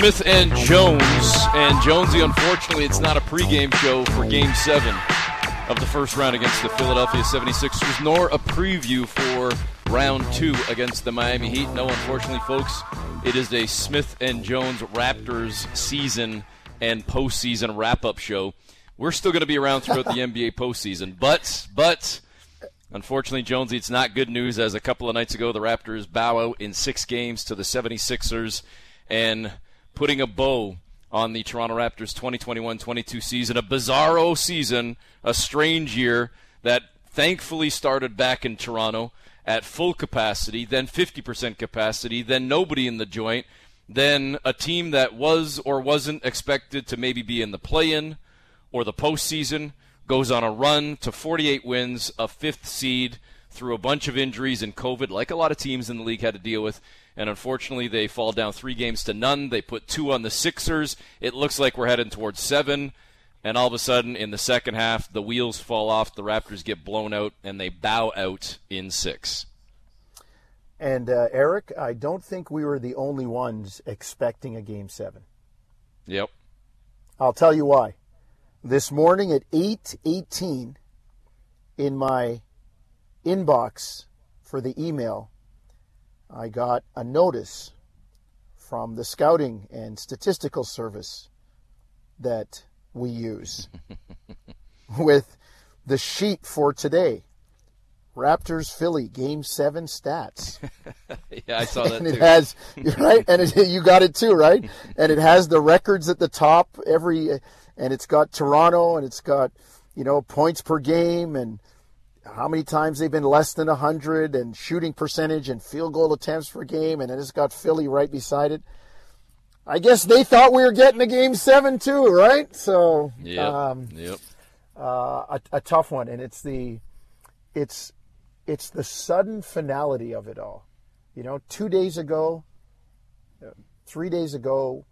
Smith and Jones. And Jonesy, unfortunately, it's not a pregame show for Game 7 of the first round against the Philadelphia 76ers, nor a preview for round 2 against the Miami Heat. No, unfortunately, folks, it is a Smith and Jones Raptors season and postseason wrap up show. We're still going to be around throughout the NBA postseason, but, but, Unfortunately, Jonesy, it's not good news as a couple of nights ago the Raptors bow out in six games to the 76ers and putting a bow on the Toronto Raptors 2021-22 season, a bizarro season, a strange year that thankfully started back in Toronto at full capacity, then 50% capacity, then nobody in the joint, then a team that was or wasn't expected to maybe be in the play-in or the postseason goes on a run to 48 wins, a fifth seed through a bunch of injuries and COVID, like a lot of teams in the league had to deal with. And unfortunately, they fall down three games to none. They put two on the Sixers. It looks like we're heading towards seven. And all of a sudden, in the second half, the wheels fall off. The Raptors get blown out, and they bow out in six. And uh, Eric, I don't think we were the only ones expecting a game seven. Yep. I'll tell you why this morning at 8:18 in my inbox for the email I got a notice from the scouting and statistical service that we use with the sheet for today Raptors Philly game 7 stats. yeah, I saw that and too. it has right and it, you got it too, right? and it has the records at the top every and it's got Toronto and it's got you know points per game and how many times they've been less than 100 and shooting percentage and field goal attempts per game and then it's got Philly right beside it. I guess they thought we were getting a game 7 too, right? So yep. Um, yep. Uh, a, a tough one and it's the it's it's the sudden finality of it all. You know, 2 days ago 3 days ago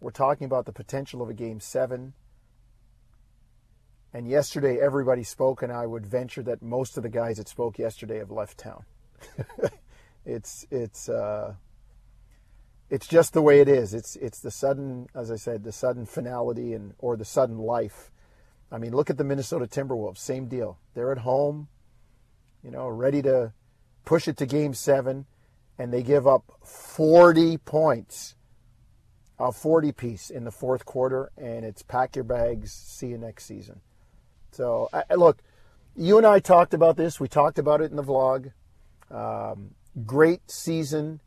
we're talking about the potential of a game 7 and yesterday, everybody spoke, and I would venture that most of the guys that spoke yesterday have left town. it's it's uh, it's just the way it is. It's it's the sudden, as I said, the sudden finality and or the sudden life. I mean, look at the Minnesota Timberwolves. Same deal. They're at home, you know, ready to push it to Game Seven, and they give up 40 points, a 40 piece in the fourth quarter, and it's pack your bags, see you next season. So, I, look, you and I talked about this. We talked about it in the vlog. Um, great season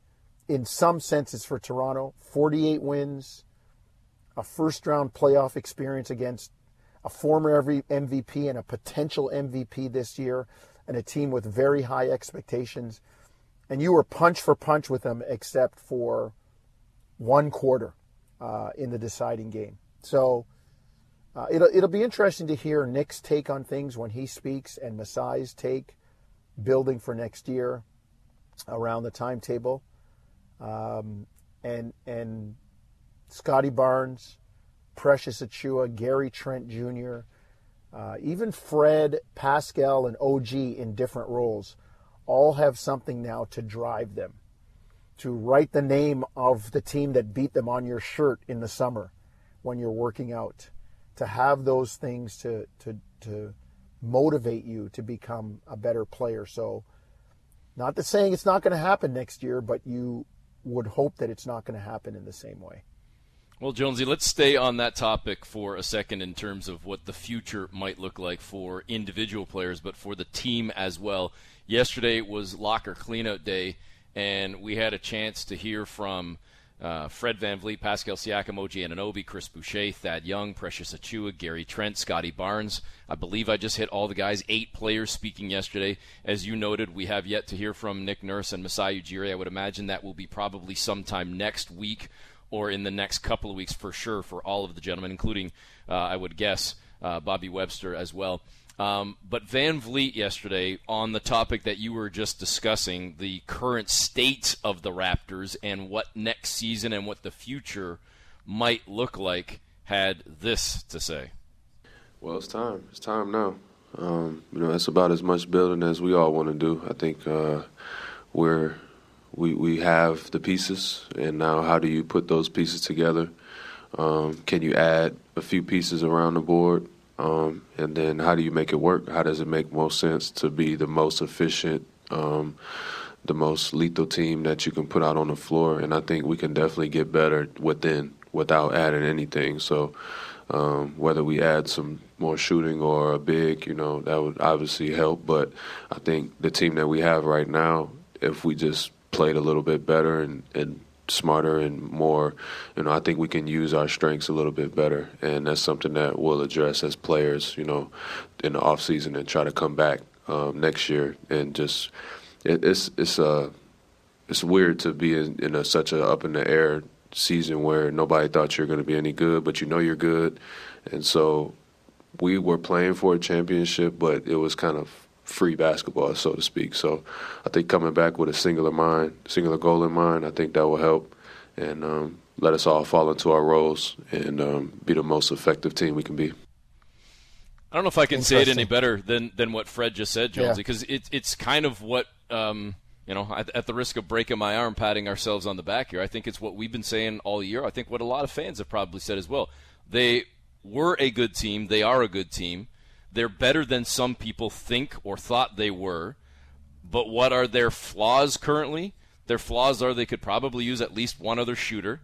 in some senses for Toronto 48 wins, a first round playoff experience against a former every MVP and a potential MVP this year, and a team with very high expectations. And you were punch for punch with them, except for one quarter uh, in the deciding game. So, uh, it'll it'll be interesting to hear Nick's take on things when he speaks, and Masai's take, building for next year, around the timetable, um, and and Scottie Barnes, Precious Achiuwa, Gary Trent Jr., uh, even Fred, Pascal, and OG in different roles, all have something now to drive them, to write the name of the team that beat them on your shirt in the summer when you're working out to have those things to to to motivate you to become a better player. So, not that saying it's not going to happen next year, but you would hope that it's not going to happen in the same way. Well, Jonesy, let's stay on that topic for a second in terms of what the future might look like for individual players, but for the team as well. Yesterday was locker cleanout day, and we had a chance to hear from uh, Fred VanVleet, Pascal Siakam, OG Anunoby, Chris Boucher, Thad Young, Precious Achiuwa, Gary Trent, Scottie Barnes. I believe I just hit all the guys. Eight players speaking yesterday. As you noted, we have yet to hear from Nick Nurse and Masai Ujiri. I would imagine that will be probably sometime next week or in the next couple of weeks for sure for all of the gentlemen, including, uh, I would guess, uh, Bobby Webster as well. Um, but VanVleet yesterday on the topic that you were just discussing, the current state of the Raptors and what next season and what the future might look like, had this to say. Well, it's time. It's time now. Um, you know, it's about as much building as we all want to do. I think uh, we're we we have the pieces, and now how do you put those pieces together? Um, can you add a few pieces around the board? Um, and then how do you make it work? How does it make most sense to be the most efficient, um, the most lethal team that you can put out on the floor? And I think we can definitely get better within without adding anything. So um, whether we add some more shooting or a big, you know, that would obviously help. But I think the team that we have right now, if we just played a little bit better and, and smarter and more, you know, I think we can use our strengths a little bit better. And that's something that we'll address as players, you know, in the off season and try to come back um, next year and just it, it's it's uh it's weird to be in, in a, such a up in the air season where nobody thought you were going to be any good, but you know you're good. And so we were playing for a championship, but it was kind of free basketball, so to speak. So I think coming back with a singular mind, singular goal in mind, I think that will help and um, let us all fall into our roles and um, be the most effective team we can be. I don't know if I can say it any better than, than what Fred just said, Jonesy, because yeah. it, it's kind of what um, – you know, at, at, the risk of breaking my arm, patting ourselves on the back here, I think it's what we've been saying all year. I think what a lot of fans have probably said as well. They were a good team. They are a good team. They're better than some people think or thought they were. But what are their flaws currently? Their flaws are they could probably use at least one other shooter.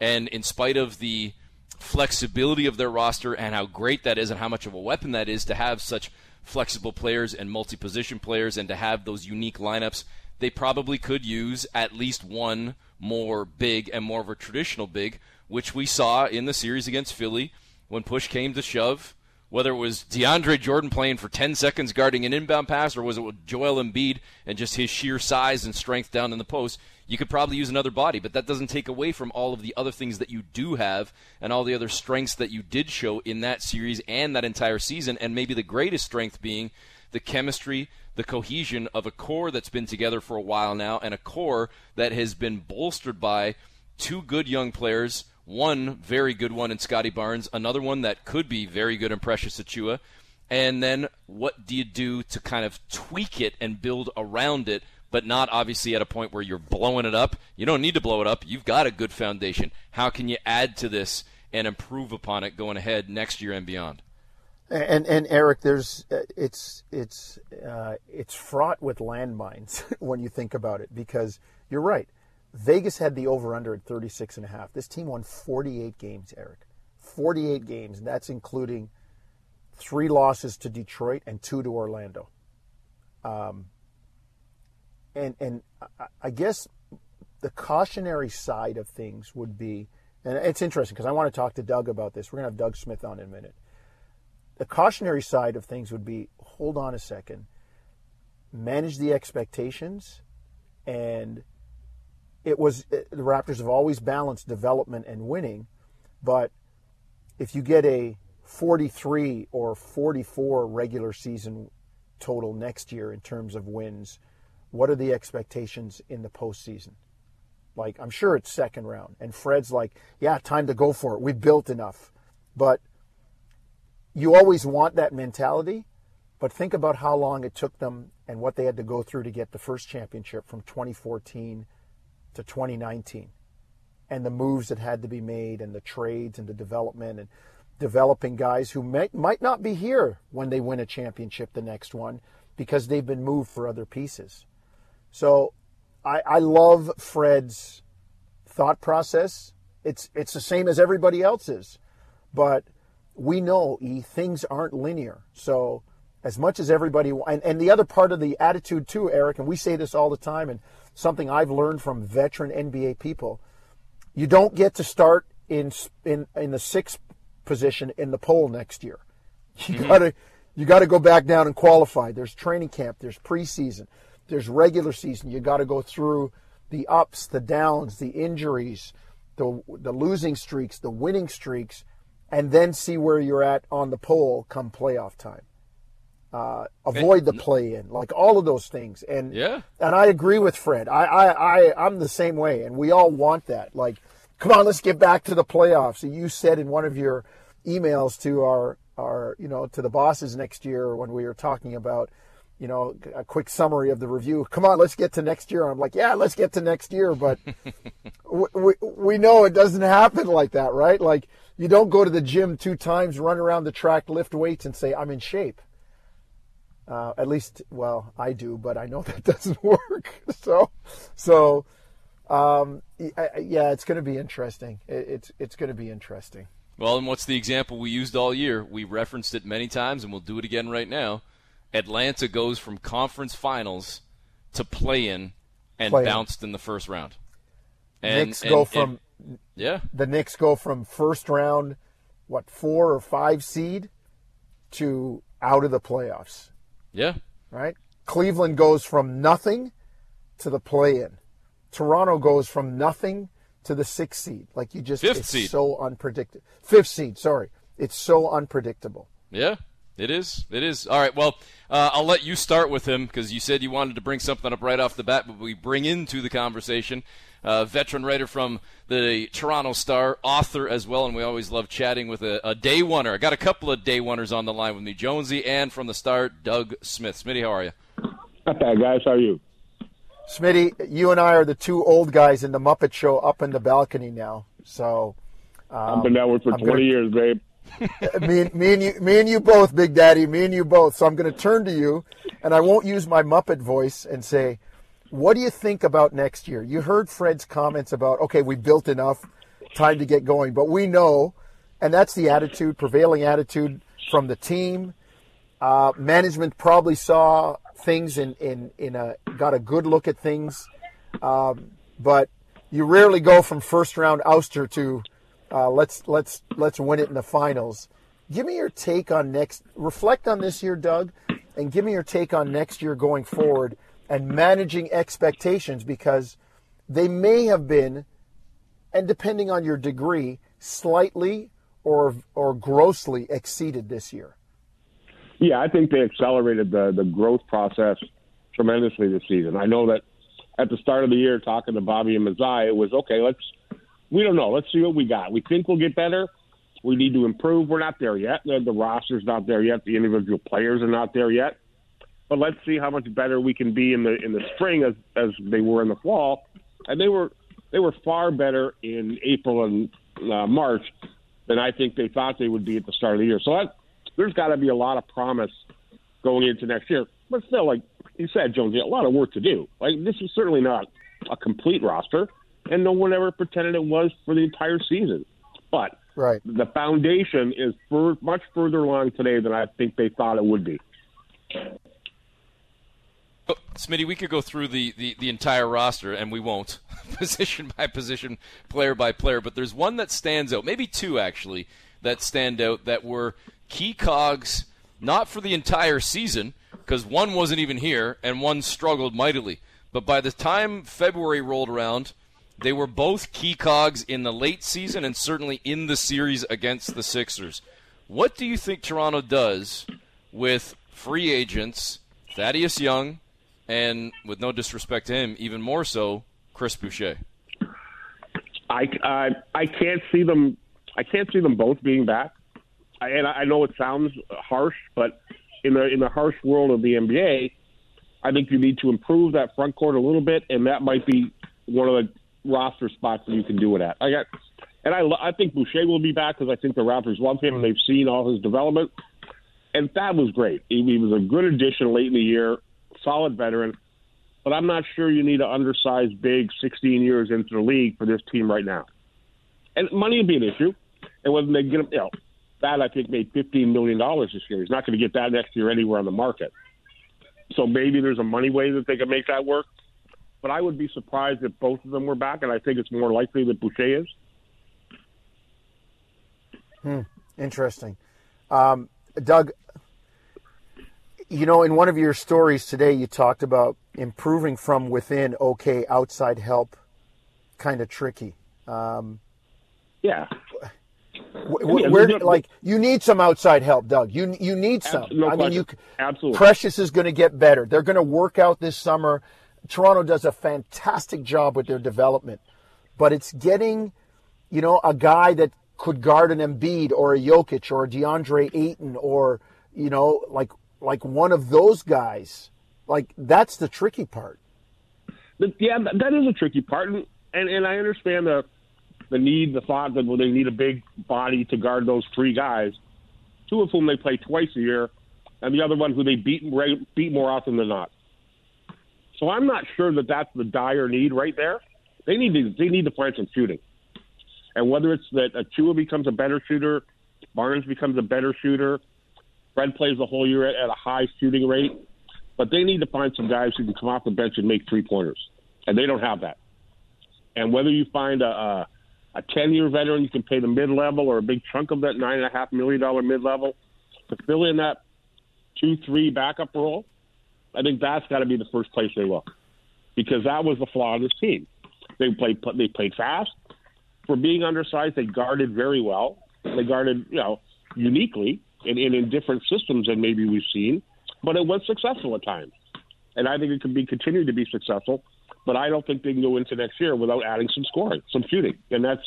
And in spite of the flexibility of their roster and how great that is and how much of a weapon that is to have such flexible players and multi position players and to have those unique lineups they probably could use at least one more big and more of a traditional big, which we saw in the series against Philly when push came to shove. Whether it was DeAndre Jordan playing for 10 seconds guarding an inbound pass, or was it with Joel Embiid and just his sheer size and strength down in the post, you could probably use another body, but that doesn't take away from all of the other things that you do have and all the other strengths that you did show in that series and that entire season. And maybe the greatest strength being the chemistry the cohesion of a core that's been together for a while now and a core that has been bolstered by two good young players, one very good one in Scottie Barnes, another one that could be very good in Precious Achiuwa. And then what do you do to kind of tweak it and build around it, but not obviously at a point where you're blowing it up? You don't need to blow it up. You've got a good foundation. How can you add to this and improve upon it going ahead next year and beyond? And and Eric, there's uh, it's it's uh, it's fraught with landmines when you think about it because you're right. Vegas had the over under at 36 and a half. This team won 48 games, Eric. 48 games, and that's including three losses to Detroit and two to Orlando. Um, and and I guess the cautionary side of things would be, and it's interesting because I want to talk to Doug about this. We're going to have Doug Smith on in a minute the cautionary side of things would be hold on a second, manage the expectations, and it was uh, the Raptors have always balanced development and winning, but if you get a 43 or 44 regular season total next year in terms of wins, what are the expectations in the postseason? Like, I'm sure it's second round. And Fred's like, yeah, time to go for it. We built enough. But you always want that mentality, but think about how long it took them and what they had to go through to get the first championship from 2014 to 2019 and the moves that had to be made and the trades and the development and developing guys who may, might not be here when they win a championship the next one because they've been moved for other pieces. So I, I love Fred's thought process. It's it's the same as everybody else's, but we know e, things aren't linear. So as much as everybody and, and the other part of the attitude too, Eric, and we say this all the time, and something I've learned from veteran NBA people, you don't get to start in in in the sixth position in the poll next year. You mm-hmm. gotta you gotta go back down and qualify. There's training camp, there's preseason, there's regular season. You got to go through the ups, the downs, the injuries, the the losing streaks, the winning streaks and then see where you're at on the poll come playoff time. Uh, avoid the play in, like all of those things. And yeah, and I agree with Fred. I, I, I, I'm the same way, and we all want that. Like, come on, let's get back to the playoffs. You said in one of your emails to our, our, you know, to the bosses next year when we were talking about, you know, a quick summary of the review. Come on, let's get to next year. I'm like, yeah, let's get to next year, but we, we, we know it doesn't happen like that, right? Like you don't go to the gym two times, run around the track, lift weights, and say I'm in shape. Uh, at least, well, I do, but I know that doesn't work. so, so um, yeah, it's going to be interesting. It's it's going to be interesting. Well, and what's the example we used all year? We referenced it many times, and we'll do it again right now. Atlanta goes from conference finals to play in and play bounced in. in the first round. And, Knicks and, go from and, yeah. The Knicks go from first round, what four or five seed, to out of the playoffs. Yeah. Right. Cleveland goes from nothing to the play-in. Toronto goes from nothing to the sixth seed. Like you just, Fifth it's seed. so unpredictable. Fifth seed. Sorry, it's so unpredictable. Yeah. It is. It is. All right. Well, uh, I'll let you start with him because you said you wanted to bring something up right off the bat, but we bring into the conversation uh, veteran writer from the Toronto Star, author as well, and we always love chatting with a, a day oneer. I got a couple of day oneers on the line with me, Jonesy, and from the Star, Doug Smith. Smitty, how are you? Not bad, guys. How are you? Smitty, you and I are the two old guys in the Muppet Show up in the balcony now. So um, I've been that way for I'm 20 gonna, years, babe. me, me and you, me and you both, Big Daddy. Me and you both. So I'm going to turn to you, and I won't use my Muppet voice and say, "What do you think about next year?" You heard Fred's comments about, okay, we built enough, time to get going, but we know, and that's the attitude, prevailing attitude from the team. Uh, management probably saw things in, in, in a got a good look at things, um, but you rarely go from first round ouster to uh, let's let's let's win it in the finals. Give me your take on next. Reflect on this year, Doug, and give me your take on next year going forward and managing expectations because they may have been, and depending on your degree, slightly or or grossly exceeded this year. Yeah, I think they accelerated the the growth process tremendously this season. I know that at the start of the year, talking to Bobby and Masai, it was okay. Let's we don't know. Let's see what we got. We think we'll get better. We need to improve. We're not there yet. The, the roster's not there yet. The individual players are not there yet. But let's see how much better we can be in the in the spring as as they were in the fall. And they were they were far better in April and uh, March than I think they thought they would be at the start of the year. So that, there's got to be a lot of promise going into next year. But still, like you said, Jonesy, a lot of work to do. Like this is certainly not a complete roster and no one ever pretended it was for the entire season. But right. the foundation is for, much further along today than I think they thought it would be. Smitty, we could go through the, the, the entire roster, and we won't, position by position, player by player. But there's one that stands out, maybe two actually, that stand out that were key cogs, not for the entire season, because one wasn't even here, and one struggled mightily. But by the time February rolled around, they were both key cogs in the late season and certainly in the series against the Sixers. What do you think Toronto does with free agents, Thaddeus Young, and with no disrespect to him, even more so, Chris Boucher? I, I, I can't see them. I can't see them both being back. I, and I know it sounds harsh, but in the in the harsh world of the NBA, I think you need to improve that front court a little bit, and that might be one of the roster spots that you can do it at. I got, and I I think Boucher will be back because I think the Raptors love him and they've seen all his development. And that was great. He, he was a good addition late in the year, solid veteran. But I'm not sure you need an undersized big 16 years into the league for this team right now. And money will be an issue. And whether they get him, you know, that I think made $15 million this year. He's not going to get that next year anywhere on the market. So maybe there's a money way that they can make that work but I would be surprised if both of them were back, and I think it's more likely that Boucher is. Hmm. Interesting. Um, Doug, you know, in one of your stories today, you talked about improving from within, okay, outside help, kind of tricky. Um, yeah. Where, where, like you need some outside help, Doug. You you need some. No I mean, you absolutely. Precious is going to get better. They're going to work out this summer. Toronto does a fantastic job with their development, but it's getting, you know, a guy that could guard an Embiid or a Jokic or a DeAndre Ayton or, you know, like like one of those guys Like that's the tricky part. But yeah, that is a tricky part, and and, and I understand the the need, the thought that well, they need a big body to guard those three guys, two of whom they play twice a year, and the other one who they beat beat more often than not. So I'm not sure that that's the dire need right there. They need to they need to find some shooting, and whether it's that Achiuwa becomes a better shooter, Barnes becomes a better shooter, Fred plays the whole year at, at a high shooting rate, but they need to find some guys who can come off the bench and make three pointers, and they don't have that. And whether you find a, a a 10 year veteran you can pay the mid level or a big chunk of that $9.5 million mid level to fill in that 2 3 backup role, I think that's got to be the first place they look because that was the flaw of this team. They played, they played fast. For being undersized, they guarded very well. They guarded, you know, uniquely and, and in different systems than maybe we've seen, but it was successful at times. And I think it can be continued to be successful but I don't think they can go into next year without adding some scoring, some shooting, and that's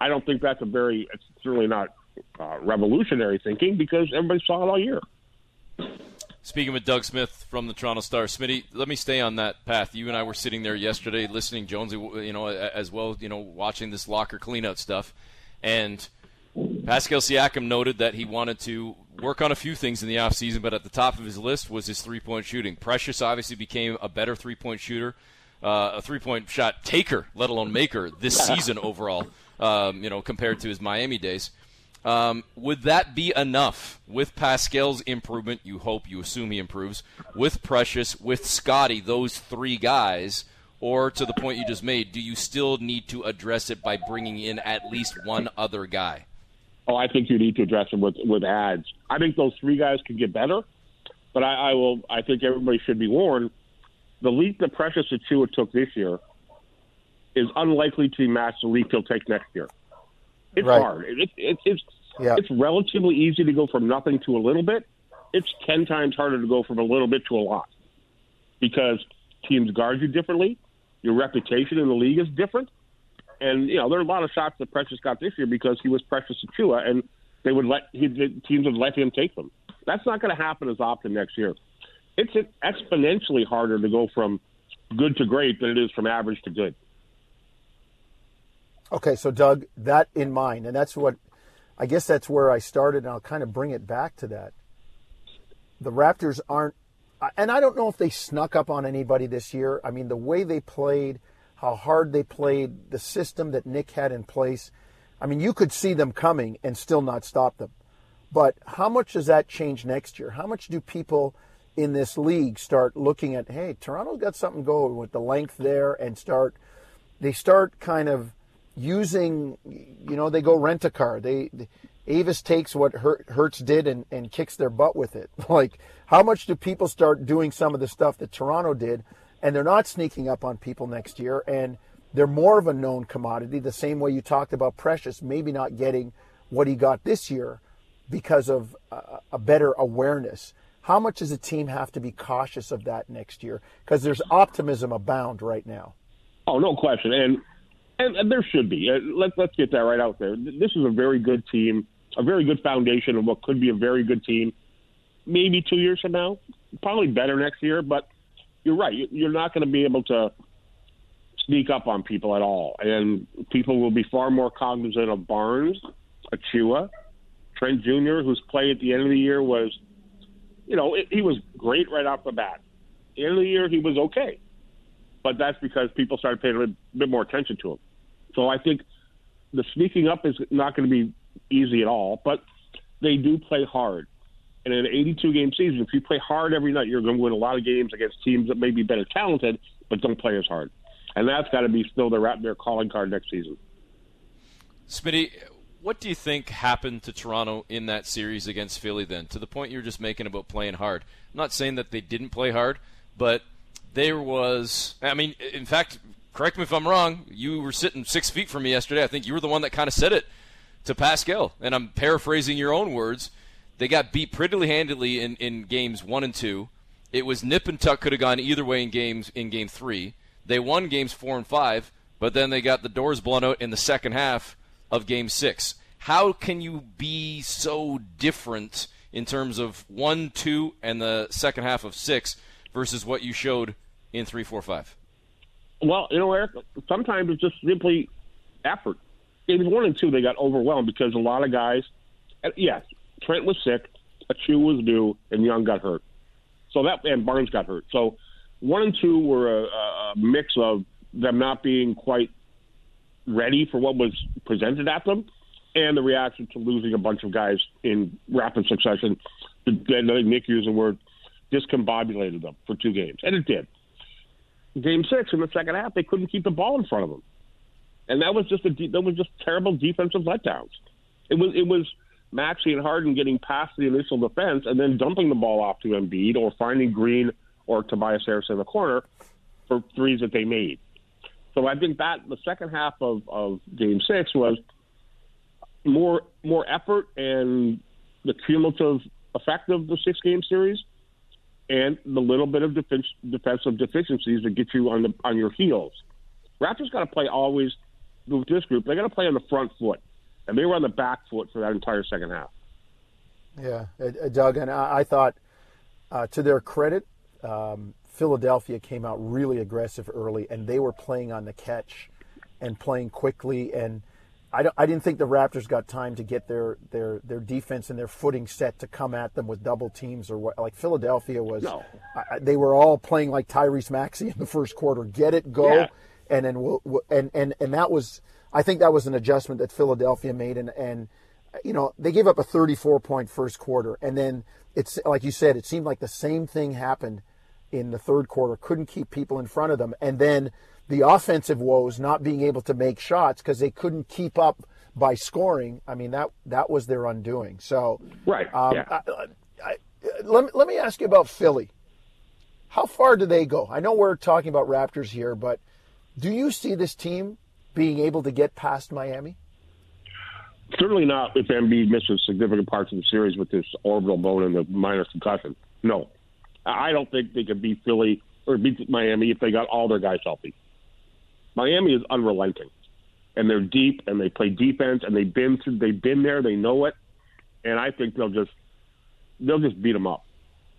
I don't think that's a very it's certainly not uh, revolutionary thinking because everybody saw it all year. Speaking with Doug Smith from the Toronto Star, Smitty, let me stay on that path. You and I were sitting there yesterday, listening, Jonesy, you know, as well, you know, watching this locker cleanout stuff, and Pascal Siakam noted that he wanted to work on a few things in the offseason, but at the top of his list was his three point shooting. Precious obviously became a better three point shooter uh, a three point shot taker, let alone maker, this season overall, um, you know, compared to his Miami days. Um, would that be enough with Pascal's improvement? You hope, you assume he improves with Precious, with Scottie, those three guys, or to the point you just made, do you still need to address it by bringing in at least one other guy? Oh, I think you need to address it with with ads. I think those three guys could get better, but I, I will. I think everybody should be warned the leap that Precious Achiuwa took this year is unlikely to match the leap he'll take next year. It's right. hard. It, it, it's yeah. it's relatively easy to go from nothing to a little bit. It's ten times harder to go from a little bit to a lot because teams guard you differently. Your reputation in the league is different, and you know there are a lot of shots that Precious got this year because he was Precious Achiuwa, and they would let he, teams would let him take them. That's not going to happen as often next year it's exponentially harder to go from good to great than it is from average to good. Okay, so Doug, that in mind, and that's what I guess that's where I started, and I'll kind of bring it back to that. The Raptors aren't, and I don't know if they snuck up on anybody this year. I mean, the way they played, how hard they played, the system that Nick had in place. I mean, you could see them coming and still not stop them. But how much does that change next year? How much do people in this league start looking at, hey, Toronto's got something going with the length there, and start they start kind of using, you know, they go rent a car. They, they Avis takes what Hertz did and, and kicks their butt with it. Like, how much do people start doing some of the stuff that Toronto did, and they're not sneaking up on people next year, and they're more of a known commodity, the same way you talked about Precious, maybe not getting what he got this year because of a, a better awareness. How much does a team have to be cautious of that next year? Because there's optimism abound right now. Oh, no question, and and, there should be. Uh, let's let's get that right out there. This is a very good team, a very good foundation of what could be a very good team. Maybe two years from now, probably better next year. But you're right. You're not going to be able to sneak up on people at all, and people will be far more cognizant of Barnes, Achiuwa, Trent Jr., whose play at the end of the year was you know, it, he was great right off the bat. At the end of the year, he was okay, but that's because people started paying a bit more attention to him. So I think the sneaking up is not going to be easy at all, but they do play hard. In an 82 game season, if you play hard every night, you're going to win a lot of games against teams that may be better talented, but don't play as hard. And that's got to be still their, their calling card next season. Smitty, what do you think happened to Toronto in that series against Philly then? To the point you're just making about playing hard. I'm not saying that they didn't play hard, but there was. I mean, in fact, correct me if I'm wrong. You were sitting six feet from me yesterday. I think you were the one that kind of said it to Pascal, and I'm paraphrasing your own words. They got beat prettily handedly in, in games one and two. It was nip and tuck could have gone either way in games in game three. They won games four and five, but then they got the doors blown out in the second half of Game Six. How can you be so different in terms of one, two, and the second half of six versus what you showed in three, four, five? Well, you know, Eric, sometimes it's just simply effort. Games one and two, they got overwhelmed because a lot of guys, uh, yes, Trent was sick, Achiuwa was due, and Young got hurt. So that, and Barnes got hurt. So one and two were a, a mix of them not being quite ready for what was presented at them and the reaction to losing a bunch of guys in rapid succession. And I think Nick used the word discombobulated them for two games, and it did. Game six in the second half, they couldn't keep the ball in front of them, and that was just a that was just terrible defensive letdowns. It was it was Maxey and Harden getting past the initial defense and then dumping the ball off to Embiid or finding Green or Tobias Harris in the corner for threes that they made. So I think that the second half of, of Game Six was more more effort and the cumulative effect of the six game series, and the little bit of defense, defensive deficiencies that get you on the on your heels. Raptors got to play always with this group. They got to play on the front foot, and they were on the back foot for that entire second half. Yeah, uh, Doug, and I, I thought, uh, to their credit, um, Philadelphia came out really aggressive early, and they were playing on the catch and playing quickly. And I, I didn't think the Raptors got time to get their, their, their defense and their footing set to come at them with double teams or what. Like Philadelphia was, no. I, they were all playing like Tyrese Maxey in the first quarter. Get it, go, yeah. and then we'll, we'll, and and and that was, I think that was an adjustment that Philadelphia made, and and you know they gave up a 34 point first quarter, and then it's like you said, it seemed like the same thing happened in the third quarter, couldn't keep people in front of them. And then the offensive woes, not being able to make shots because they couldn't keep up by scoring. I mean, that that was their undoing. So, right. Um, yeah. I, I, let, me, let me ask you about Philly. How far do they go? I know we're talking about Raptors here, but do you see this team being able to get past Miami? Certainly not if Embiid misses significant parts of the series with this orbital bone and the minor concussion. No, I don't think they could beat Philly or beat Miami if they got all their guys healthy. Miami is unrelenting, and they're deep, and they play defense, and they've been through, they've been there, they know it, and I think they'll just they'll just beat them up.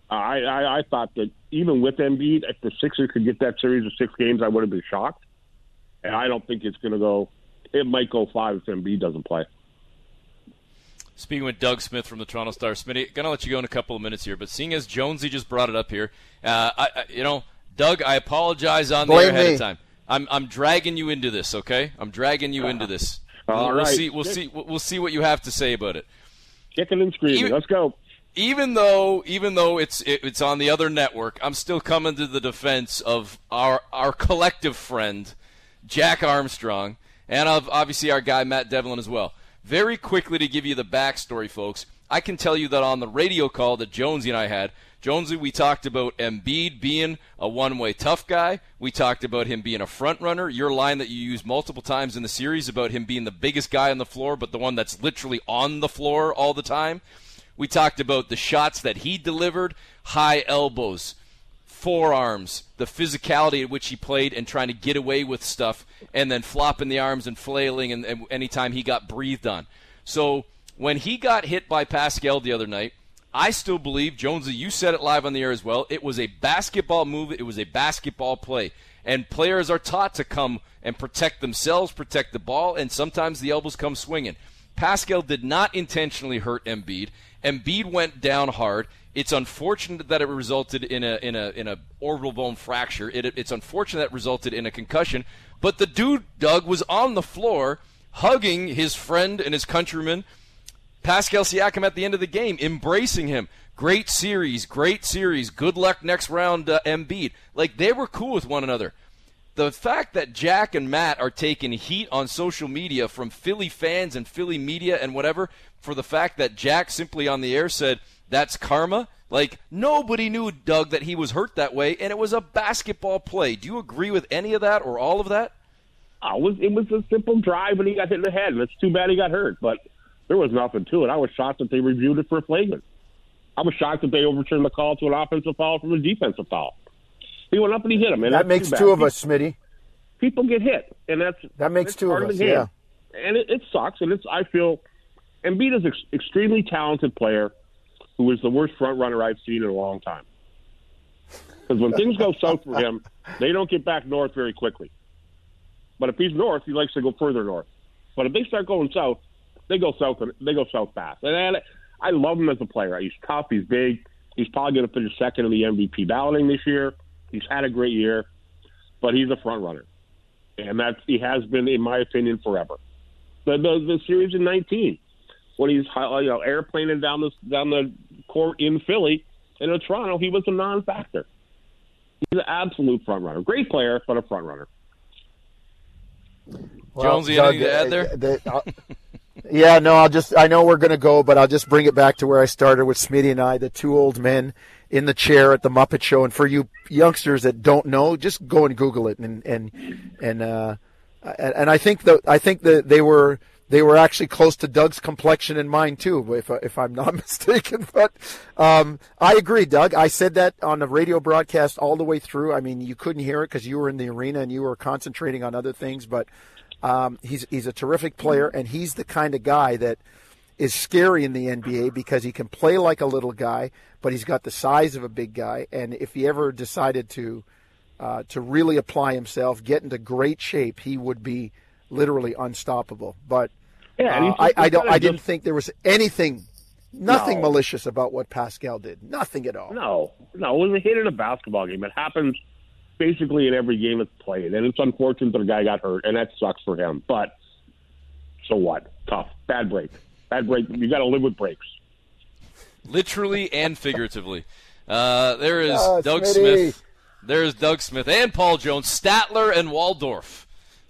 I, I, I thought that even with Embiid, if the Sixers could get that series of six games, I would have been shocked. And I don't think it's going to go. It might go five if Embiid doesn't play. Speaking with Doug Smith from the Toronto Star, Smitty, gonna let you go in a couple of minutes here, but seeing as Jonesy just brought it up here, uh, I, I, you know, Doug, I apologize on the Blame air ahead me. of time. I'm I'm dragging you into this, okay? I'm dragging you into this. All we'll, right. see. We'll see. We'll see what you have to say about it. Kicking and screaming. Even- Let's go. Even though, even though it's it, it's on the other network, I'm still coming to the defense of our our collective friend, Jack Armstrong, and obviously our guy Matt Devlin as well. Very quickly to give you the backstory, folks. I can tell you that on the radio call that Jonesy and I had, Jonesy, we talked about Embiid being a one-way tough guy. We talked about him being a front runner. Your line that you used multiple times in the series about him being the biggest guy on the floor, but the one that's literally on the floor all the time. We talked about the shots that he delivered, high elbows, forearms, the physicality at which he played and trying to get away with stuff, and then flopping the arms and flailing and, and anytime he got breathed on. So when he got hit by Pascal the other night, I still believe, Jonesy, you said it live on the air as well, it was a basketball move, it was a basketball play. And players are taught to come and protect themselves, protect the ball, and sometimes the elbows come swinging. Pascal did not intentionally hurt Embiid. Embiid went down hard. It's unfortunate that it resulted in a in a in a orbital bone fracture. It, it's unfortunate that it resulted in a concussion. But the dude, Doug, was on the floor hugging his friend and his countryman, Pascal Siakam, at the end of the game, embracing him. Great series, great series. Good luck next round, uh, Embiid. Like they were cool with one another the fact that Jack and Matt are taking heat on social media from Philly fans and Philly media and whatever for the fact that Jack simply on the air said that's karma. Like nobody knew Doug that he was hurt that way, and it was a basketball play. Do you agree with any of that or all of that? I was, it was a simple drive, and he got hit in the head. And it's too bad he got hurt, but there was nothing to it. I was shocked that they reviewed it for a flagrant. I was shocked that they overturned the call to an offensive foul from a defensive foul. He went up and he hit him. And That makes two of us, Smitty. People get hit, and that's That makes that's two part of the us, game. yeah. And it, it sucks, and it's. I feel Embiid is an ex- extremely talented player who is the worst front runner I've seen in a long time. Because when things go south for him, they don't get back north very quickly. But if he's north, he likes to go further north. But if they start going south, they go south. They go south fast. And I love him as a player. He's tough. He's big. He's probably going to finish second in the MVP balloting this year. He's had a great year, but he's a front runner, and that's he has been, in my opinion, forever. The the, the series in 19, when he's you know airplaning down the down the court in Philly and in Toronto, he was a non-factor. He's an absolute front runner. Great player, but a front runner. Well, Jonesy, Doug, anything to add there? The, uh, yeah, no, I'll just, I know we're going to go, but I'll just bring it back to where I started with Smitty and I, the two old men in the chair at the Muppet Show. And for you youngsters that don't know, just go and Google it. And, and, and, uh, and I think that, I think that they were, they were actually close to Doug's complexion and mine too, if, if I'm not mistaken. But um, I agree, Doug. I said that on the radio broadcast all the way through. I mean, you couldn't hear it because you were in the arena and you were concentrating on other things. But um, he's he's a terrific player, and he's the kind of guy that is scary in the NBA because he can play like a little guy, but he's got the size of a big guy. And if he ever decided to uh, to really apply himself, get into great shape, he would be literally unstoppable. But yeah, uh, I, I don't. I didn't think there was anything, nothing no. malicious about what Pascal did. Nothing at all. No, no. It was a hit in a basketball game. It happens basically in every game that's played, and it's unfortunate that a guy got hurt, and that sucks for him. But so what? Tough. Bad break. Bad break. You got to live with breaks. Literally and figuratively. Uh, there is oh, Doug Smitty. Smith. There is Doug Smith and Paul Jones, Statler and Waldorf.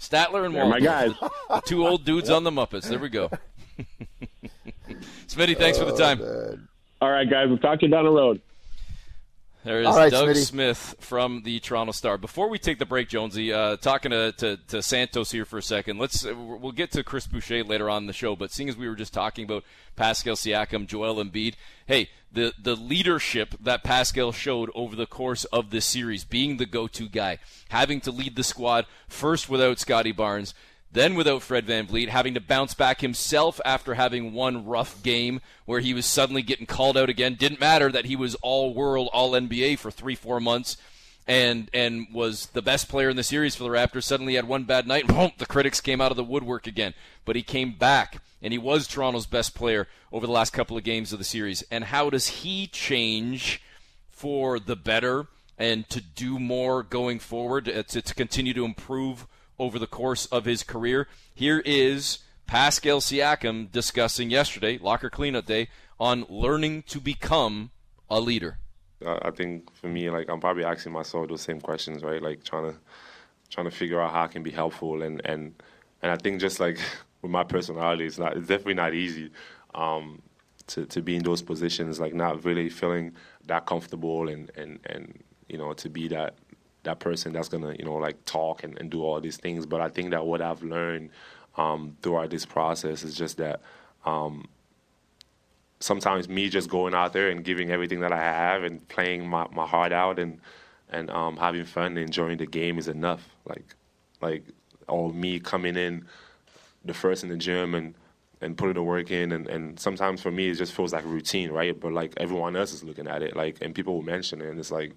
Statler and They're Waldorf. my guys. Two old dudes on the Muppets. There we go. Smitty, thanks for the time. Oh, All right, guys. We'll talk to you down the road. There is right, Doug Smitty. Smith from the Toronto Star. Before we take the break, Jonesy, uh, talking to, to, to, Santos here for a second. Let's uh, we'll get to Chris Boucher later on in the show. But seeing as we were just talking about Pascal Siakam, Joel Embiid, hey, the the leadership that Pascal showed over the course of this series, being the go-to guy, having to lead the squad first without Scottie Barnes, then without Fred VanVleet, having to bounce back himself after having one rough game where he was suddenly getting called out again. Didn't matter that he was all world, all NBA for three, four months and and was the best player in the series for the Raptors. Suddenly had one bad night, and boom, the critics came out of the woodwork again. But he came back, and he was Toronto's best player over the last couple of games of the series. And how does he change for the better and to do more going forward, uh, to, to continue to improve over the course of his career. Here is Pascal Siakam discussing yesterday, locker cleanup day, on learning to become a leader. I think for me, like I'm probably asking myself those same questions, right? Like trying to trying to figure out how I can be helpful, and and and I think just like with my personality, it's not it's definitely not easy um, to to be in those positions, like not really feeling that comfortable, and and and you know to be that that person that's gonna you know like talk and, and do all these things. But I think that what I've learned um, throughout this process is just that um, sometimes me just going out there and giving everything that I have and playing my, my heart out and and um, having fun and enjoying the game is enough. Like like or me coming in the first in the gym and and putting the work in and, and sometimes for me it just feels like routine, right? But like everyone else is looking at it, like and people will mention it and it's like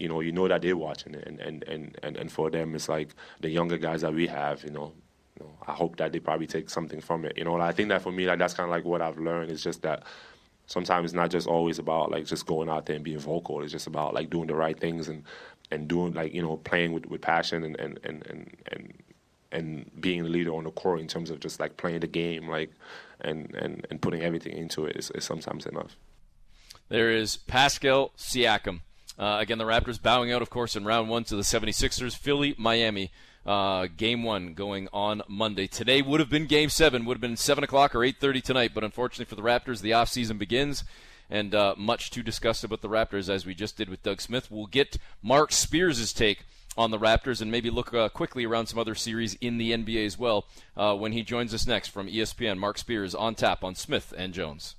you know, you know that they're watching it, and and and and, and for them, it's like the younger guys that we have, you know. You know, I hope that they probably take something from it. You know, I think that for me, like that's kind of like what I've learned is just that sometimes it's not just always about like just going out there and being vocal. It's just about like doing the right things and and doing like you know playing with, with passion and and and and and and being the leader on the court in terms of just like playing the game like and and and putting everything into it is, is sometimes enough. There is Pascal Siakam. Uh, again, the Raptors bowing out, of course, in round one to the 76ers. Philly, Miami, uh, game one going on Monday. Today would have been game seven, would have been 7 o'clock or 8.30 tonight, but unfortunately for the Raptors, the offseason begins. And uh, much to discuss about the Raptors, as we just did with Doug Smith. We'll get Mark Spears' take on the Raptors and maybe look uh, quickly around some other series in the NBA as well uh, when he joins us next from ESPN. Mark Spears on tap on Smith and Jones.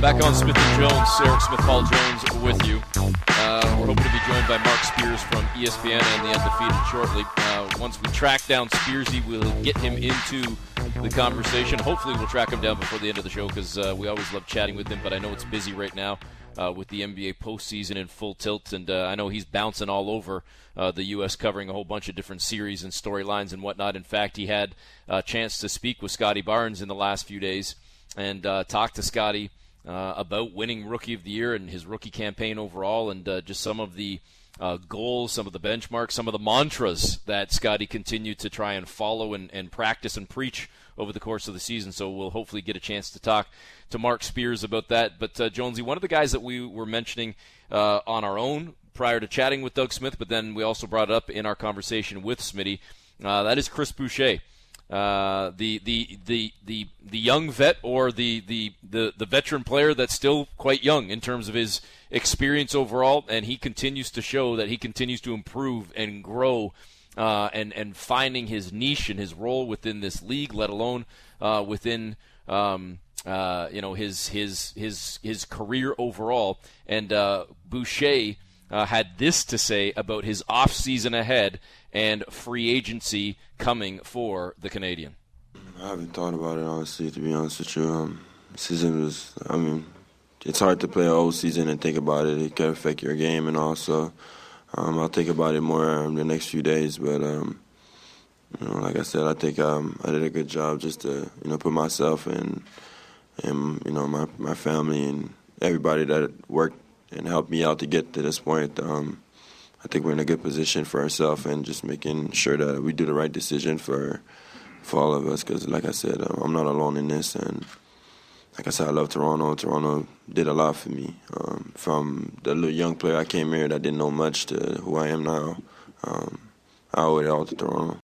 Back on Smith and Jones, Eric Smith, Paul Jones with you. Uh, we're hoping to be joined by Mark Spears from ESPN and the Undefeated shortly. Uh, once we track down Spearsy, we'll get him into the conversation. Hopefully, we'll track him down before the end of the show because uh, we always love chatting with him. But I know it's busy right now uh, with the NBA postseason in full tilt, and uh, I know he's bouncing all over uh, the U.S., covering a whole bunch of different series and storylines and whatnot. In fact, he had a chance to speak with Scottie Barnes in the last few days and uh, talk to Scottie uh, about winning Rookie of the Year and his rookie campaign overall, and uh, just some of the uh, goals, some of the benchmarks, some of the mantras that Scottie continued to try and follow and, and practice and preach over the course of the season. So we'll hopefully get a chance to talk to Mark Spears about that. But uh, Jonesy, one of the guys that we were mentioning uh, on our own prior to chatting with Doug Smith, but then we also brought it up in our conversation with Smitty, uh, that is Chris Boucher. Uh, the, the the the the young vet or the, the the the veteran player that's still quite young in terms of his experience overall, and he continues to show that he continues to improve and grow. Uh, and and finding his niche and his role within this league, let alone uh, within um, uh, you know his his his his career overall. And uh, Boucher uh, had this to say about his off season ahead and free agency coming for the Canadian. I haven't thought about it honestly. To be honest with you, um, season was. I mean, it's hard to play a whole season and think about it. It can affect your game, and also, um, I'll think about it more um, the next few days. But um, you know, like I said, I think um, I did a good job just to you know put myself and and you know my my family and everybody that worked and helped me out to get to this point. Um, I think we're in a good position for ourselves and just making sure that we do the right decision for for all of us. Because, like I said, um, I'm not alone in this, and like I said, I love Toronto. Toronto did a lot for me. Um, from the young player I came here that didn't know much to who I am now, um, I owe it all to Toronto.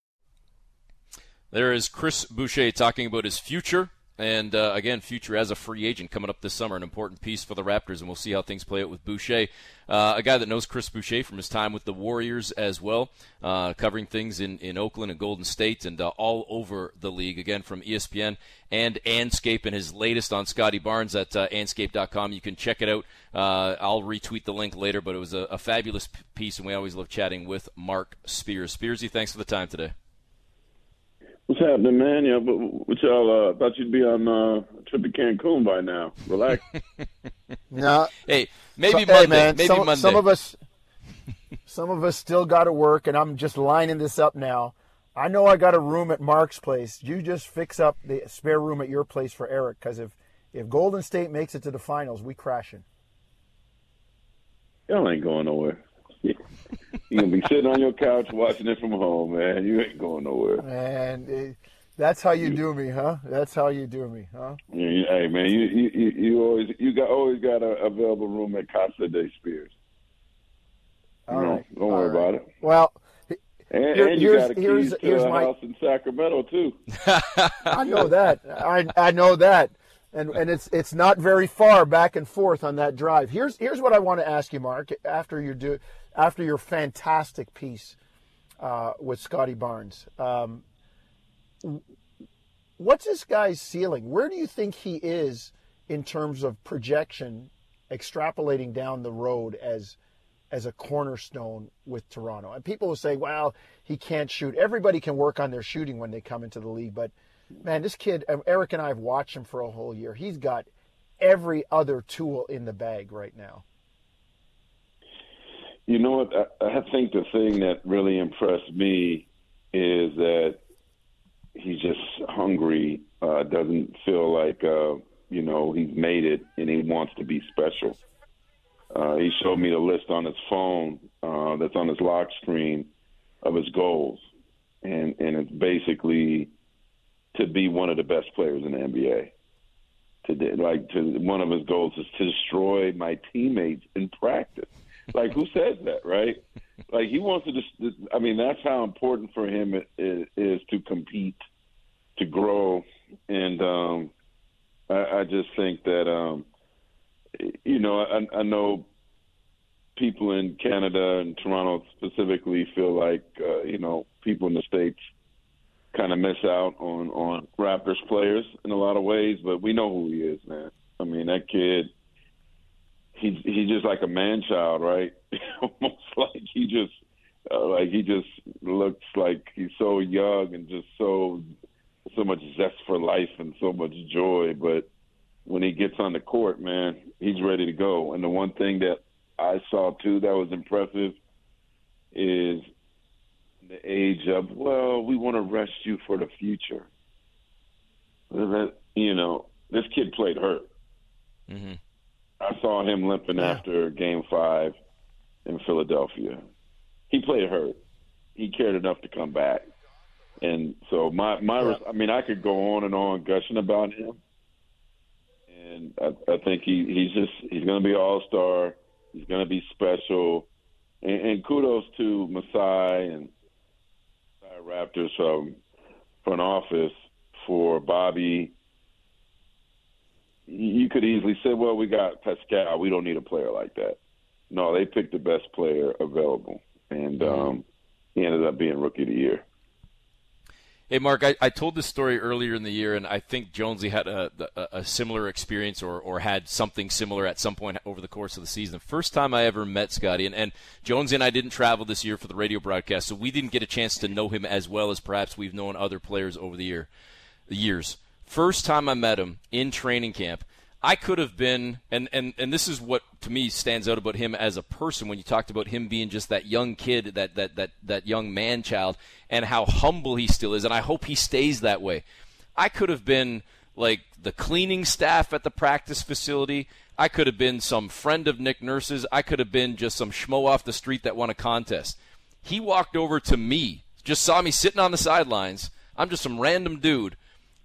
There is Chris Boucher talking about his future and uh, again, future as a free agent coming up this summer, an important piece for the Raptors, and we'll see how things play out with Boucher. Uh, a guy that knows Chris Boucher from his time with the Warriors as well, uh, covering things in, in Oakland and Golden State and uh, all over the league. Again, from ESPN and Andscape, and his latest on Scottie Barnes at uh, andscape.com. You can check it out. Uh, I'll retweet the link later, but it was a, a fabulous piece, and we always love chatting with Mark Spears. Spearsy, thanks for the time today. What's happening, man? Yeah, but what y'all uh, thought you'd be on uh, a trip to Cancun by now. Relax. no. Hey, maybe so, Monday. Hey, man, maybe some, Monday. some of us, some of us still got to work, and I'm just lining this up now. I know I got a room at Mark's place. You just fix up the spare room at your place for Eric, because if if Golden State makes it to the finals, we crashing. Y'all ain't going nowhere. You're gonna be sitting on your couch watching it from home, man. You ain't going nowhere. And it, that's how you do me, huh? That's how you do me, huh? Yeah, hey, man, you you you always you got always got a available room at Casa de Spears. All you know, right. Don't All worry right. about it. Well, And, Here- and you here's- got a key here's- to uh, here's a my- house in Sacramento too. I know that. I I know that. And and it's it's not very far back and forth on that drive. Here's here's what I want to ask you, Mark. After you do after your fantastic piece uh, with Scottie Barnes, um, what's this guy's ceiling? Where do you think he is in terms of projection, extrapolating down the road as as a cornerstone with Toronto? And people will say, "Well, he can't shoot." Everybody can work on their shooting when they come into the league, but man, this kid, um, Eric and I have watched him for a whole year. He's got every other tool in the bag right now. You know what? I, I think the thing that really impressed me is that he's just hungry. Uh, doesn't feel like uh, you know he's made it, and he wants to be special. Uh, he showed me the list on his phone uh, that's on his lock screen of his goals, and and it's basically to be one of the best players in the NBA. To like to one of his goals is to destroy my teammates in practice. Like who says that, right? Like he wants to just. I mean, that's how important for him it is, is to compete, to grow, and um, I, I just think that um, you know I, I know people in Canada and Toronto specifically feel like uh, you know people in the states kind of miss out on on Raptors players in a lot of ways, but we know who he is, man. I mean, that kid, he's he's just like a man child, right? Almost like he just uh, like he just looks like he's so young and just so so much zest for life and so much joy. But when he gets on the court, man, he's ready to go. And the one thing that I saw too that was impressive is the age of well, we want to rest you for the future. You know, this kid played hurt. Mm-hmm. I saw him limping Yeah. after Game Five in Philadelphia. He played hurt. He cared enough to come back, and so my my Yeah. I mean I could go on and on gushing about him, and I, I think he he's just he's going to be all star. He's going to be special, and, and kudos to Masai and Masai Raptors from front office for Bobby you could easily say, well, we got Pascal. We don't need a player like that. No, they picked the best player available, and um, he ended up being rookie of the year. Hey, Mark, I, I told this story earlier in the year, and I think Jonesy had a, a, a similar experience or, or had something similar at some point over the course of the season. First time I ever met Scottie, and, and Jonesy and I didn't travel this year for the radio broadcast, so we didn't get a chance to know him as well as perhaps we've known other players over the year, the years. First time I met him in training camp, I could have been, and, and, and this is what to me stands out about him as a person when you talked about him being just that young kid, that, that, that, that young man child, and how humble he still is. And I hope he stays that way. I could have been like the cleaning staff at the practice facility. I could have been some friend of Nick Nurse's. I could have been just some schmo off the street that won a contest. He walked over to me, just saw me sitting on the sidelines. I'm just some random dude,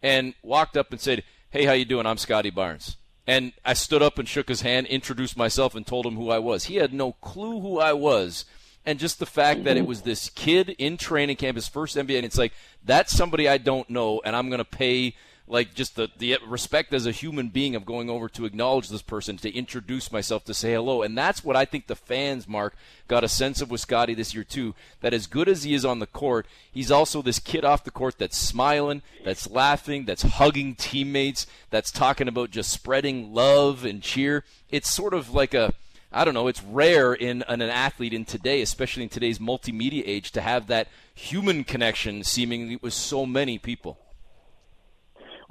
and walked up and said, "Hey, how you doing? I'm Scottie Barnes." And I stood up and shook his hand, introduced myself, and told him who I was. He had no clue who I was. And just the fact that it was this kid in training camp, his first NBA, and it's like, that's somebody I don't know, and I'm going to pay like just the, the respect as a human being of going over to acknowledge this person, to introduce myself, to say hello. And that's what I think the fans, Mark, got a sense of with Scottie this year, too. That as good as he is on the court, he's also this kid off the court that's smiling, that's laughing, that's hugging teammates, that's talking about just spreading love and cheer. It's sort of like a. I don't know, it's rare in, in an athlete in today, especially in today's multimedia age, to have that human connection seemingly with so many people.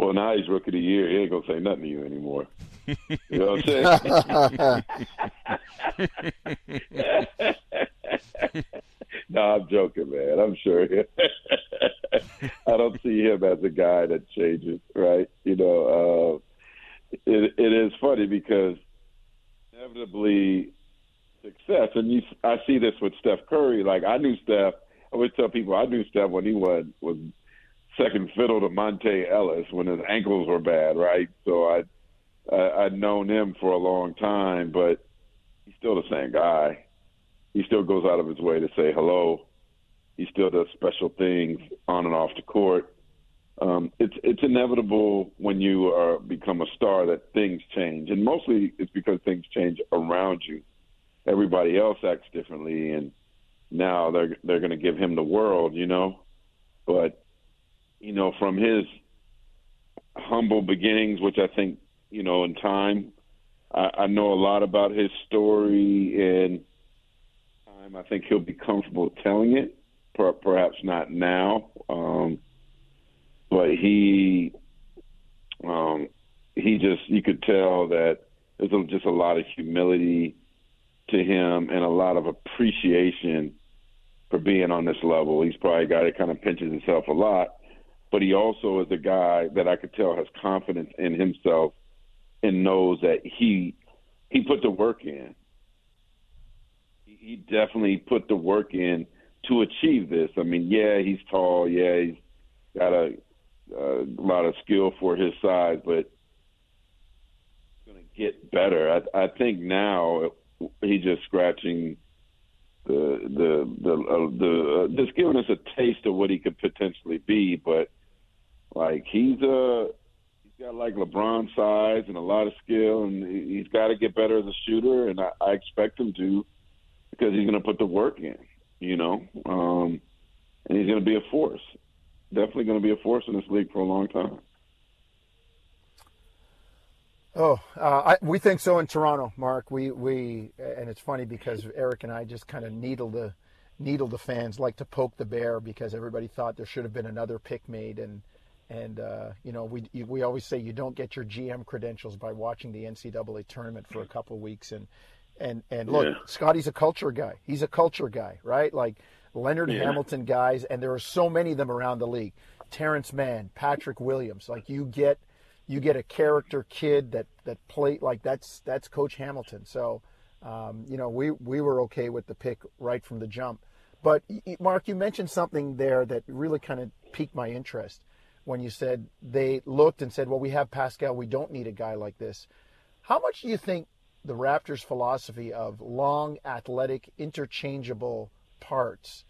Well, now he's rookie of the year. He ain't gonna say nothing to you anymore. You know what I'm saying? no, I'm joking, man. I'm sure. I don't see him as a guy that changes, right? You know, uh, it, it is funny because inevitably success, and you, I see this with Steph Curry. Like I knew Steph. I always tell people I knew Steph when he was was second fiddle to Monta Ellis when his ankles were bad, right? So I, I I'd known him for a long time, but he's still the same guy. He still goes out of his way to say hello. He still does special things on and off the court. Um, it's it's inevitable when you are become a star that things change, and mostly it's because things change around you. Everybody else acts differently, and now they're they're going to give him the world, you know. But you know, from his humble beginnings, which I think, you know, in time, I, I know a lot about his story, and time I think he'll be comfortable telling it. Per, perhaps not now, um, but he, um, he just you could tell that there's just a lot of humility to him and a lot of appreciation for being on this level. He's probably guy that kind of pinches himself a lot but he also is a guy that I could tell has confidence in himself and knows that he he put the work in. He definitely put the work in to achieve this. I mean, yeah, he's tall, yeah, he's got a, a lot of skill for his size, but he's going to get better. I, I think now he's just scratching the the the uh, the uh, just giving us a taste of what he could potentially be, but like he's a he's got like LeBron size and a lot of skill, and he's got to get better as a shooter, and I, I expect him to because he's going to put the work in, you know, um, and he's going to be a force. Definitely going to be a force in this league for a long time. Oh, uh, I, we think so in Toronto, Mark. We we and it's funny because Eric and I just kind of needle the needle the fans, like to poke the bear because everybody thought there should have been another pick made, and and uh, you know we we always say you don't get your GM credentials by watching the NCAA tournament for a couple of weeks, and and and look, yeah. Scottie's a culture guy. He's a culture guy, right? Like Leonard yeah. Hamilton guys, and there are so many of them around the league. Terrence Mann, Patrick Williams, like you get you get a character kid that that played like that's that's Coach Hamilton. So, um, you know, we we were okay with the pick right from the jump. But Mark, you mentioned something there that really kind of piqued my interest when you said they looked and said, "Well, we have Pascal. We don't need a guy like this." How much do you think the Raptors' philosophy of long, athletic, interchangeable parts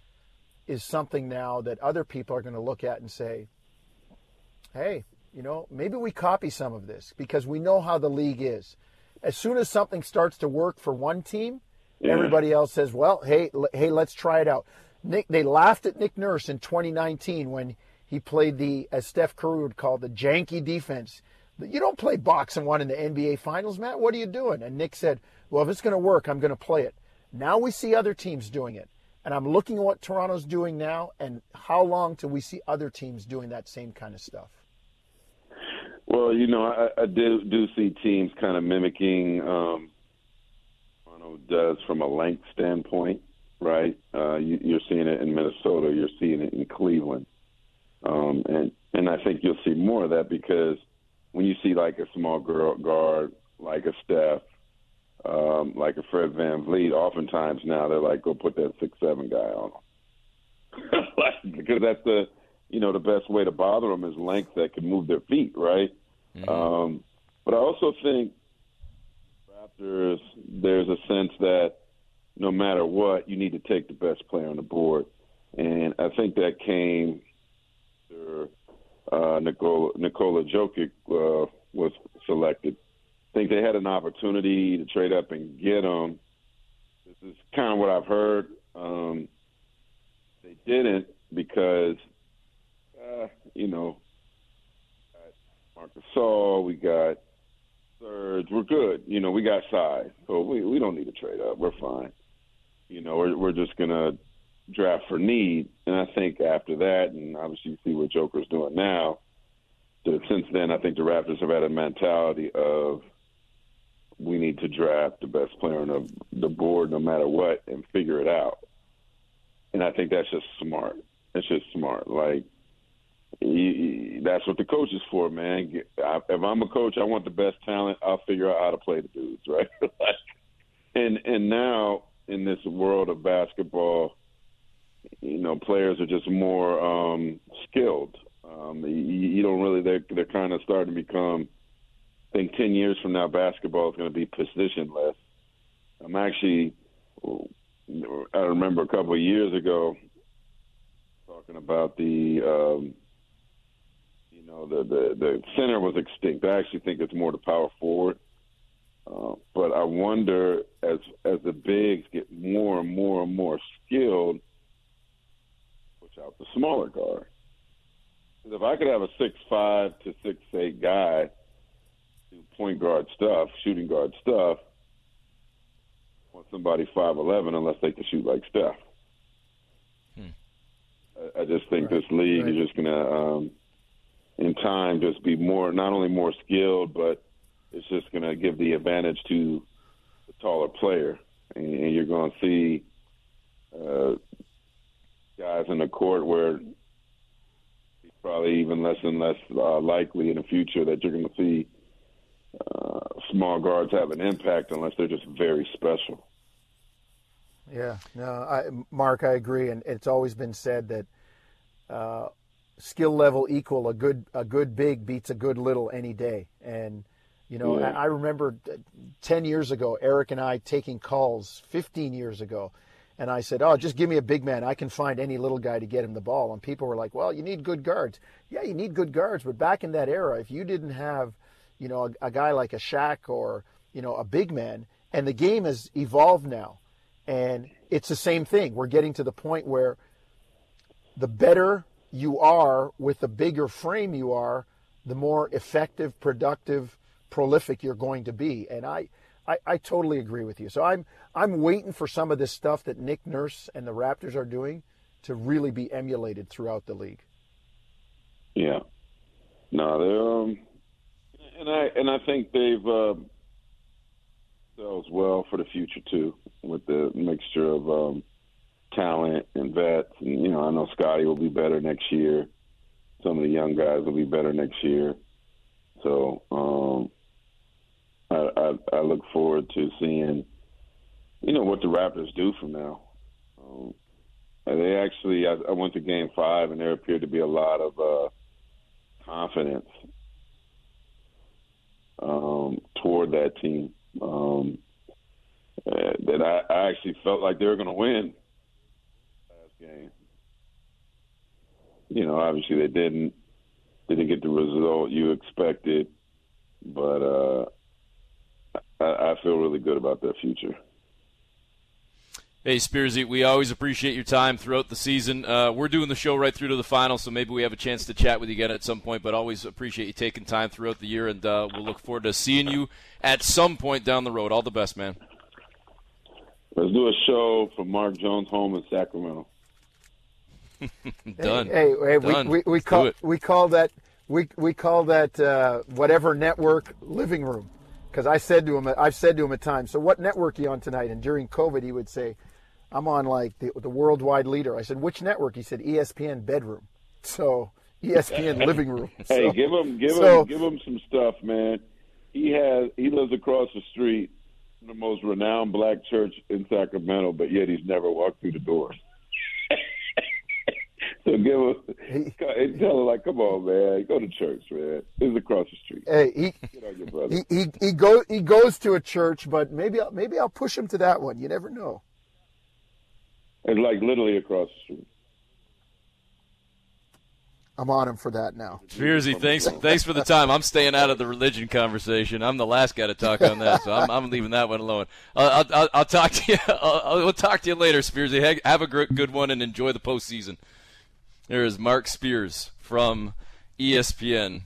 is something now that other people are going to look at and say, "Hey, you know, maybe we copy some of this because we know how the league is. As soon as something starts to work for one team, yeah. everybody else says, "Well, hey, l- hey, let's try it out." Nick, they laughed at Nick Nurse in 2019 when he played the, as Steph Curry would call the janky defense. You don't play box and one in the NBA Finals, Matt. What are you doing? And Nick said, "Well, if it's going to work, I'm going to play it." Now we see other teams doing it, and I'm looking at what Toronto's doing now, and how long till we see other teams doing that same kind of stuff? Well, you know, I, I do do see teams kind of mimicking um, Toronto does from a length standpoint, right? Uh, you, you're seeing it in Minnesota, you're seeing it in Cleveland, um, and and I think you'll see more of that because when you see like a small girl guard like a Steph, um, like a Fred VanVleet, oftentimes now they're like, go put that six seven guy on them, because that's the you know the best way to bother them is length that can move their feet, right? Mm-hmm. Um, but I also think Raptors, there's a sense that no matter what, you need to take the best player on the board. And I think that came after uh, Nikola, Nikola Jokic uh, was selected. I think they had an opportunity to trade up and get him. This is kind of what I've heard. Um, they didn't because, uh, you know, Marc Gasol, we got Serge. We're good. You know, we got size, so we we don't need to trade up. We're fine. You know, we're we're just gonna draft for need. And I think after that, and obviously you see what Joker's doing now. That since then, I think the Raptors have had a mentality of we need to draft the best player on the, the board no matter what and figure it out. And I think that's just smart. It's just smart. Like that's what the coach is for, man. If I'm a coach, I want the best talent. I'll figure out how to play the dudes, right? and and now in this world of basketball, you know, players are just more um, skilled. Um, you, you don't really they're they're kind of starting to become. I think ten years from now, basketball is going to be positionless. I'm actually. I remember a couple of years ago talking about the um, you know, the, the, the center was extinct. I actually think it's more the power forward. Uh, but I wonder as as the bigs get more and more and more skilled, the smaller guard. Because if I could have a six five to six eight guy do point guard stuff, shooting guard stuff, I want somebody five eleven unless they can shoot like Steph. Hmm. I, I just think right. this league right. is just gonna um, in time just be more not only more skilled, but it's just going to give the advantage to the taller player, and, and you're going to see uh, guys in the court where it's probably even less and less uh, likely in the future that you're going to see uh, small guards have an impact unless they're just very special. Yeah, no, I, Mark, I agree, and it's always been said that uh, skill level equal a good a good big beats a good little any day. And you know, yeah. I, I remember ten years ago, Eric and I taking calls fifteen years ago. And I said, "Oh, just give me a big man. I can find any little guy to get him the ball." And people were like, "Well, you need good guards." Yeah, you need good guards, but back in that era, if you didn't have, you know, a, a guy like a Shaq or you know a big man, and the game has evolved now, and it's the same thing. We're getting to the point where the better you are with the bigger frame you are, the more effective, productive prolific you're going to be. And I, I, I totally agree with you. So I'm I'm waiting for some of this stuff that Nick Nurse and the Raptors are doing to really be emulated throughout the league. Yeah. No, they're um, and I and I think they've uh, themselves well for the future too, with the mixture of um, talent and vets. And you know, I know Scottie will be better next year. Some of the young guys will be better next year. So um, I, I, I look forward to seeing, you know, what the Raptors do from now. Um, they actually, I, I went to Game Five, and there appeared to be a lot of uh, confidence um, toward that team. Um, uh, that I, I actually felt like they were going to win last game. You know, obviously they didn't didn't get the result you expected, but uh, I, I feel really good about their future. Hey, Spearsy, we always appreciate your time throughout the season. Uh, we're doing the show right through to the final, so maybe we have a chance to chat with you again at some point, but always appreciate you taking time throughout the year, and uh, we'll look forward to seeing you at some point down the road. All the best, man. Let's do a show from Mark Jones' home in Sacramento. Done. Hey, hey Done. we, we, we call we call that we we call that uh, whatever network living room. Because I said to him, I've said to him at times, so what network are you on tonight? And during COVID, he would say, I'm on like the, the worldwide leader. I said, which network? He said, ESPN bedroom. So ESPN living room. Hey, give him give so- him give him some stuff, man. He has he lives across the street the most renowned black church in Sacramento, but yet he's never walked through the doors. So give him and tell him like, come on, man, go to church, man. It's across the street. Hey, he, Get on your brother. he, he, he, go, he goes to a church, but maybe, I'll, maybe I'll push him to that one. You never know. It's like literally across the street. I'm on him for that now. Spearsy, thanks thanks for the time. I'm staying out of the religion conversation. I'm the last guy to talk on that, so I'm, I'm leaving that one alone. Uh, I'll, I'll, I'll talk to you. I'll, I'll we'll talk to you later, Spearsy. Ha- Have a good one and enjoy the postseason. There is Mark Spears from ESPN,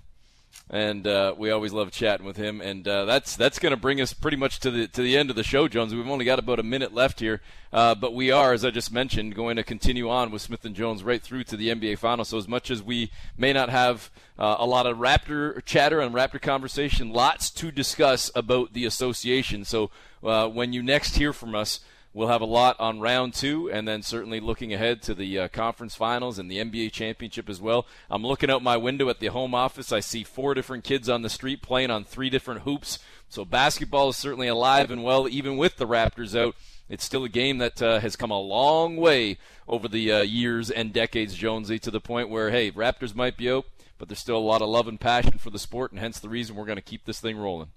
and uh, we always love chatting with him. And uh, that's that's going to bring us pretty much to the to the end of the show, Jones. We've only got about a minute left here, uh, but we are, as I just mentioned, going to continue on with Smith and Jones right through to the NBA Finals. So as much as we may not have uh, a lot of Raptor chatter and Raptor conversation, lots to discuss about the association. So uh, when you next hear from us. We'll have a lot on round two, and then certainly looking ahead to the uh, conference finals and the NBA championship as well. I'm looking out my window at the home office. I see four different kids on the street playing on three different hoops. So basketball is certainly alive and well, even with the Raptors out. It's still a game that uh, has come a long way over the uh, years and decades, Jonesy, to the point where, hey, Raptors might be out, but there's still a lot of love and passion for the sport, and hence the reason we're going to keep this thing rolling.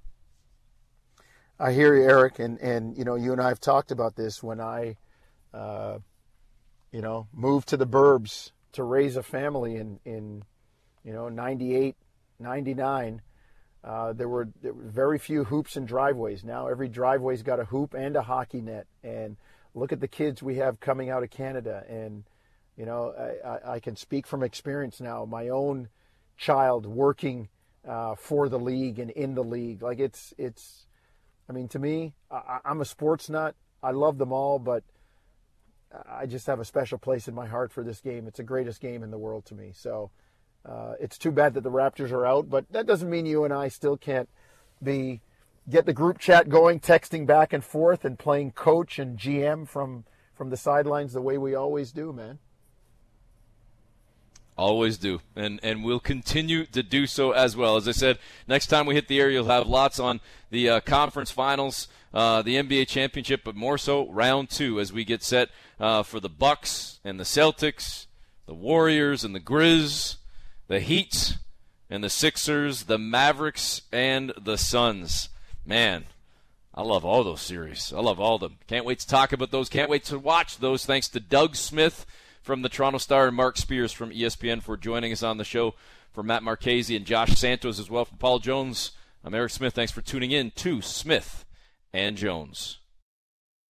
I hear you, Eric, and and you know you and I have talked about this when I, uh, you know, moved to the burbs to raise a family in in, you know, 98, 99. Uh, there were there were very few hoops and driveways. Now every driveway's got a hoop and a hockey net. And look at the kids we have coming out of Canada. And you know, I, I, can speak from experience now. My own child working uh, for the league and in the league, like it's it's. I mean, to me, I, I'm a sports nut. I love them all, but I just have a special place in my heart for this game. It's the greatest game in the world to me. So uh, it's too bad that the Raptors are out, but that doesn't mean you and I still can't be get the group chat going, texting back and forth, and playing coach and GM from from the sidelines the way we always do, man. Always do, and and we'll continue to do so as well. As I said, next time we hit the air, you'll have lots on the uh, conference finals, uh, the NBA championship, but more so round two as we get set uh, for the Bucks and the Celtics, the Warriors and the Grizz, the Heat and the Sixers, the Mavericks and the Suns. Man, I love all those series. I love all of them. Can't wait to talk about those. Can't wait to watch those. Thanks to Doug Smith from the Toronto Star and Mark Spears from ESPN for joining us on the show. For Matt Marchese and Josh Santos as well. From Paul Jones, I'm Eric Smith. Thanks for tuning in to Smith and Jones.